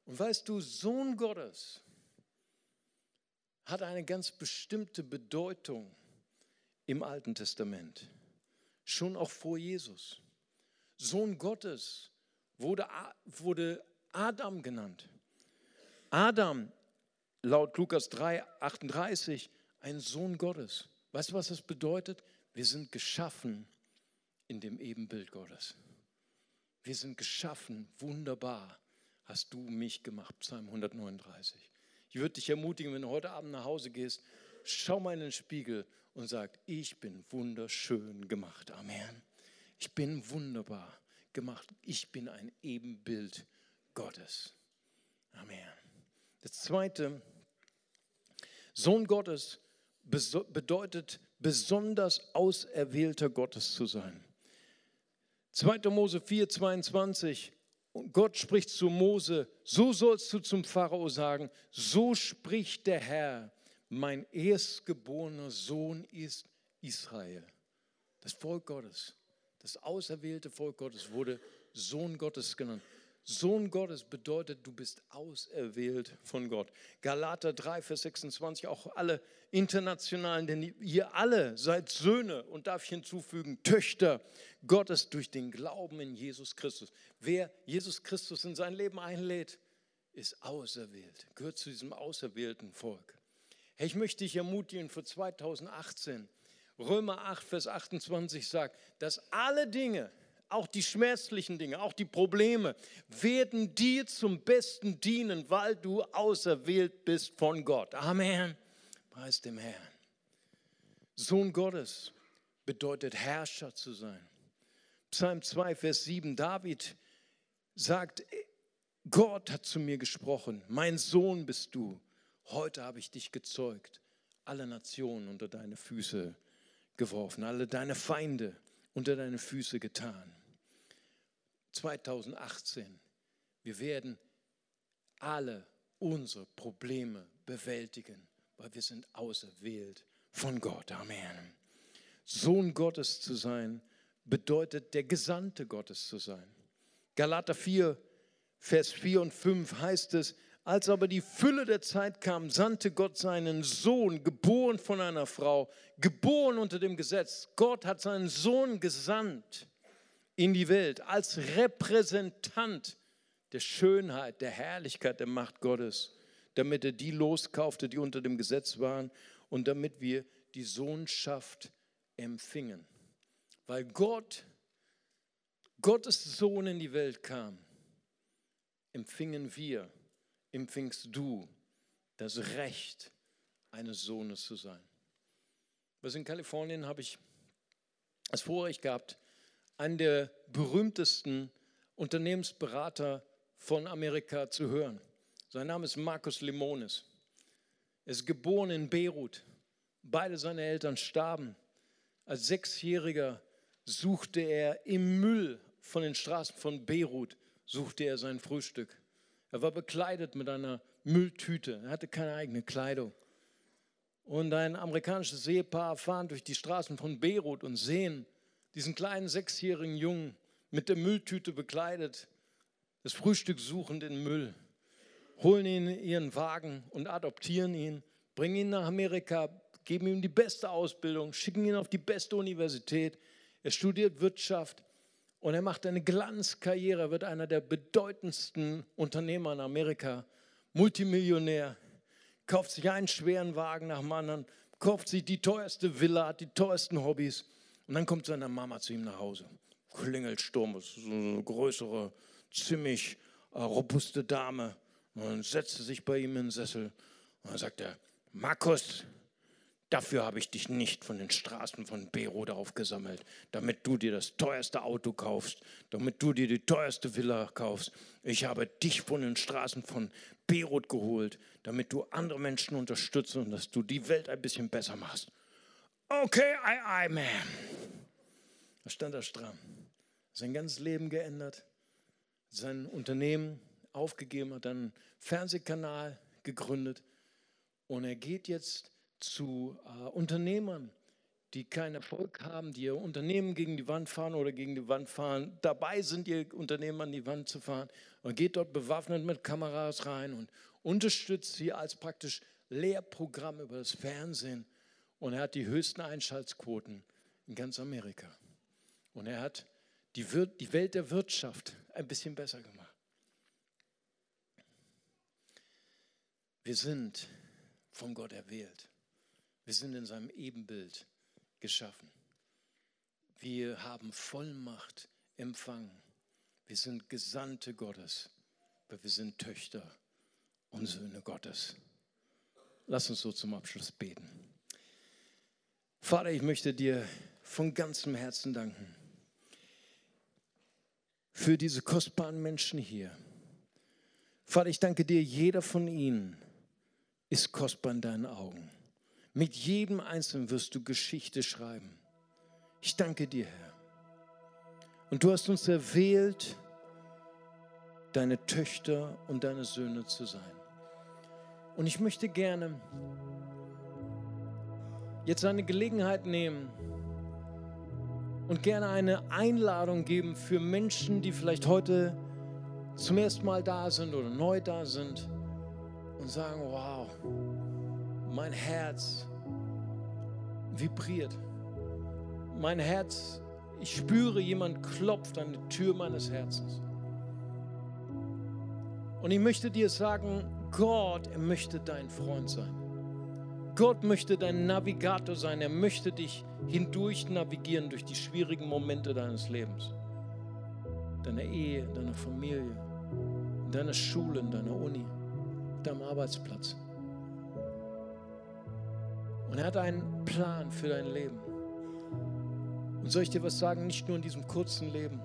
Und weißt du, Sohn Gottes hat eine ganz bestimmte Bedeutung im Alten Testament, schon auch vor Jesus. Sohn Gottes wurde, wurde Adam genannt. Adam, laut Lukas 3, 38, ein Sohn Gottes. Weißt du, was das bedeutet? Wir sind geschaffen in dem Ebenbild Gottes. Wir sind geschaffen, wunderbar hast du mich gemacht, Psalm 139. Ich würde dich ermutigen, wenn du heute Abend nach Hause gehst, schau mal in den Spiegel und sag, ich bin wunderschön gemacht. Amen. Ich bin wunderbar gemacht. Ich bin ein Ebenbild Gottes. Amen. Das zweite, Sohn Gottes bedeutet besonders auserwählter Gottes zu sein. 2. Mose 4, 22. Und Gott spricht zu Mose, so sollst du zum Pharao sagen, so spricht der Herr, mein erstgeborener Sohn ist Israel. Das Volk Gottes, das auserwählte Volk Gottes wurde Sohn Gottes genannt. Sohn Gottes bedeutet, du bist auserwählt von Gott. Galater 3, Vers 26, auch alle internationalen, denn ihr alle seid Söhne und darf ich hinzufügen, Töchter Gottes durch den Glauben in Jesus Christus. Wer Jesus Christus in sein Leben einlädt, ist auserwählt, gehört zu diesem auserwählten Volk. Hey, ich möchte dich ermutigen für 2018. Römer 8, Vers 28 sagt, dass alle Dinge, auch die schmerzlichen Dinge, auch die Probleme, werden dir zum Besten dienen, weil du auserwählt bist von Gott. Amen. Preis dem Herrn. Sohn Gottes bedeutet Herrscher zu sein. Psalm 2, Vers 7, David sagt, Gott hat zu mir gesprochen, mein Sohn bist du, heute habe ich dich gezeugt, alle Nationen unter deine Füße geworfen, alle deine Feinde unter deine Füße getan. 2018, wir werden alle unsere Probleme bewältigen, weil wir sind auserwählt von Gott. Amen. Sohn Gottes zu sein, bedeutet der Gesandte Gottes zu sein. Galater 4, Vers 4 und 5 heißt es, als aber die Fülle der Zeit kam, sandte Gott seinen Sohn, geboren von einer Frau, geboren unter dem Gesetz. Gott hat seinen Sohn gesandt in die Welt als Repräsentant der Schönheit, der Herrlichkeit, der Macht Gottes, damit er die loskaufte, die unter dem Gesetz waren und damit wir die Sohnschaft empfingen. Weil Gott, Gottes Sohn in die Welt kam, empfingen wir empfingst du das Recht eines Sohnes zu sein. Was in Kalifornien habe ich das Vorrecht gehabt, einen der berühmtesten Unternehmensberater von Amerika zu hören. Sein Name ist Markus Limones. Er ist geboren in Beirut. Beide seine Eltern starben. Als Sechsjähriger suchte er im Müll von den Straßen von Beirut, suchte er sein Frühstück. Er war bekleidet mit einer Mülltüte. Er hatte keine eigene Kleidung. Und ein amerikanisches Ehepaar fahren durch die Straßen von Beirut und sehen diesen kleinen sechsjährigen Jungen mit der Mülltüte bekleidet, das Frühstück suchend in Müll, holen ihn in ihren Wagen und adoptieren ihn, bringen ihn nach Amerika, geben ihm die beste Ausbildung, schicken ihn auf die beste Universität. Er studiert Wirtschaft und er macht eine Glanzkarriere, wird einer der bedeutendsten Unternehmer in Amerika, Multimillionär, kauft sich einen schweren Wagen nach dem anderen, kauft sich die teuerste Villa, hat die teuersten Hobbys. Und dann kommt seine Mama zu ihm nach Hause. Klingelt Sturm, ist so eine größere, ziemlich äh, robuste Dame. Und dann setzt sie sich bei ihm in den Sessel. Und dann sagt er, Markus, Dafür habe ich dich nicht von den Straßen von Beirut aufgesammelt, damit du dir das teuerste Auto kaufst, damit du dir die teuerste Villa kaufst. Ich habe dich von den Straßen von Beirut geholt, damit du andere Menschen unterstützt und dass du die Welt ein bisschen besser machst. Okay, aye, aye, man. Da stand er stramm. Sein ganzes Leben geändert, sein Unternehmen aufgegeben, hat einen Fernsehkanal gegründet und er geht jetzt zu äh, Unternehmern, die keinen Erfolg haben, die ihr Unternehmen gegen die Wand fahren oder gegen die Wand fahren, dabei sind, ihr Unternehmen an die Wand zu fahren und geht dort bewaffnet mit Kameras rein und unterstützt sie als praktisch Lehrprogramm über das Fernsehen. Und er hat die höchsten Einschaltquoten in ganz Amerika. Und er hat die, Wir die Welt der Wirtschaft ein bisschen besser gemacht. Wir sind von Gott erwählt. Wir sind in seinem Ebenbild geschaffen. Wir haben Vollmacht empfangen. Wir sind Gesandte Gottes, weil wir sind Töchter und Söhne Gottes. Lass uns so zum Abschluss beten. Vater, ich möchte dir von ganzem Herzen danken für diese kostbaren Menschen hier. Vater, ich danke dir, jeder von ihnen ist kostbar in deinen Augen. Mit jedem Einzelnen wirst du Geschichte schreiben. Ich danke dir, Herr. Und du hast uns erwählt, deine Töchter und deine Söhne zu sein. Und ich möchte gerne jetzt eine Gelegenheit nehmen und gerne eine Einladung geben für Menschen, die vielleicht heute zum ersten Mal da sind oder neu da sind und sagen, wow, mein Herz vibriert. Mein Herz, ich spüre, jemand klopft an die Tür meines Herzens. Und ich möchte dir sagen, Gott, er möchte dein Freund sein. Gott möchte dein Navigator sein. Er möchte dich hindurch navigieren durch die schwierigen Momente deines Lebens. Deiner Ehe, deiner Familie, deiner Schule, deiner Uni, deinem Arbeitsplatz. Und er hat einen Plan für dein Leben. Und soll ich dir was sagen? Nicht nur in diesem kurzen Leben,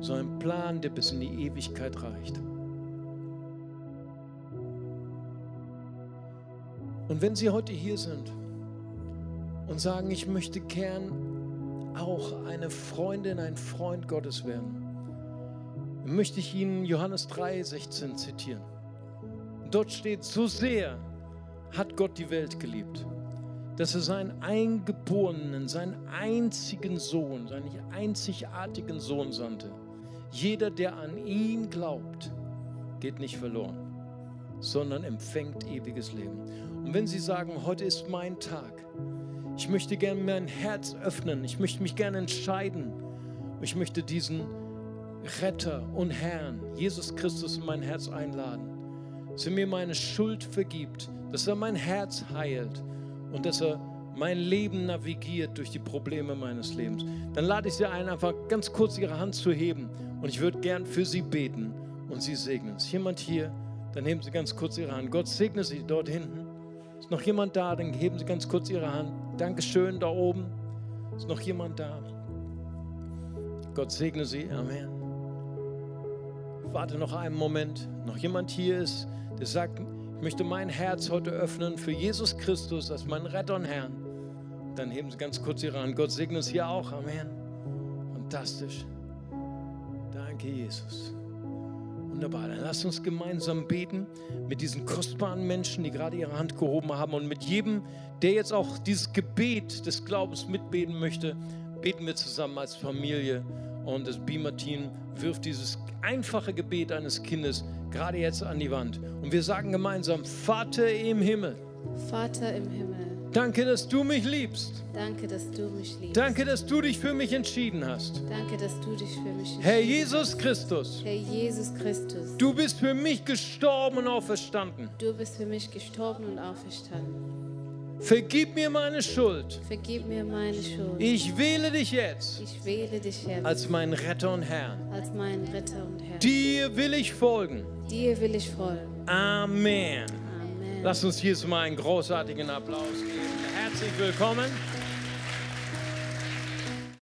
sondern ein Plan, der bis in die Ewigkeit reicht. Und wenn Sie heute hier sind und sagen, ich möchte gern auch eine Freundin, ein Freund Gottes werden, möchte ich Ihnen Johannes 3, 16 zitieren. Dort steht, so sehr hat Gott die Welt geliebt, dass er seinen eingeborenen, seinen einzigen Sohn, seinen einzigartigen Sohn sandte. Jeder, der an ihn glaubt, geht nicht verloren, sondern empfängt ewiges Leben. Und wenn Sie sagen, heute ist mein Tag, ich möchte gerne mein Herz öffnen, ich möchte mich gerne entscheiden, ich möchte diesen Retter und Herrn, Jesus Christus, in mein Herz einladen, dass er mir meine Schuld vergibt, dass er mein Herz heilt und dass er mein Leben navigiert durch die Probleme meines Lebens. Dann lade ich Sie ein, einfach ganz kurz Ihre Hand zu heben und ich würde gern für Sie beten und Sie segnen. Ist jemand hier? Dann heben Sie ganz kurz Ihre Hand. Gott segne Sie dort hinten. Ist noch jemand da? Dann heben Sie ganz kurz Ihre Hand. Dankeschön da oben. Ist noch jemand da? Gott segne Sie. Amen. Warte noch einen Moment. Noch jemand hier ist, der sagt, ich möchte mein Herz heute öffnen für Jesus Christus als meinen Retter und Herrn. Dann heben Sie ganz kurz Ihre Hand. Gott segne uns hier auch. Amen. Fantastisch. Danke, Jesus. Wunderbar. Dann lasst uns gemeinsam beten mit diesen kostbaren Menschen, die gerade ihre Hand gehoben haben und mit jedem, der jetzt auch dieses Gebet des Glaubens mitbeten möchte, beten wir zusammen als Familie. Und das Beamer-Team wirft dieses einfache Gebet eines Kindes gerade jetzt an die Wand. Und wir sagen gemeinsam, Vater im Himmel. Vater im Himmel. Danke, dass du mich liebst. Danke, dass du mich liebst. Danke, dass du dich für mich entschieden hast. Danke, dass du dich für mich Herr entschieden Jesus hast. Christus, Herr Jesus Christus. du bist für mich gestorben und auferstanden. Du bist für mich gestorben und auferstanden. Vergib mir meine Schuld. Vergib mir meine Schuld. Ich wähle dich jetzt Ich wähle dich jetzt als meinen Retter und Herrn. als meinen Retter und Herr. Dir will ich folgen. Dir will ich folgen. Amen. Lass uns hier mal einen großartigen Applaus geben. Herzlich willkommen.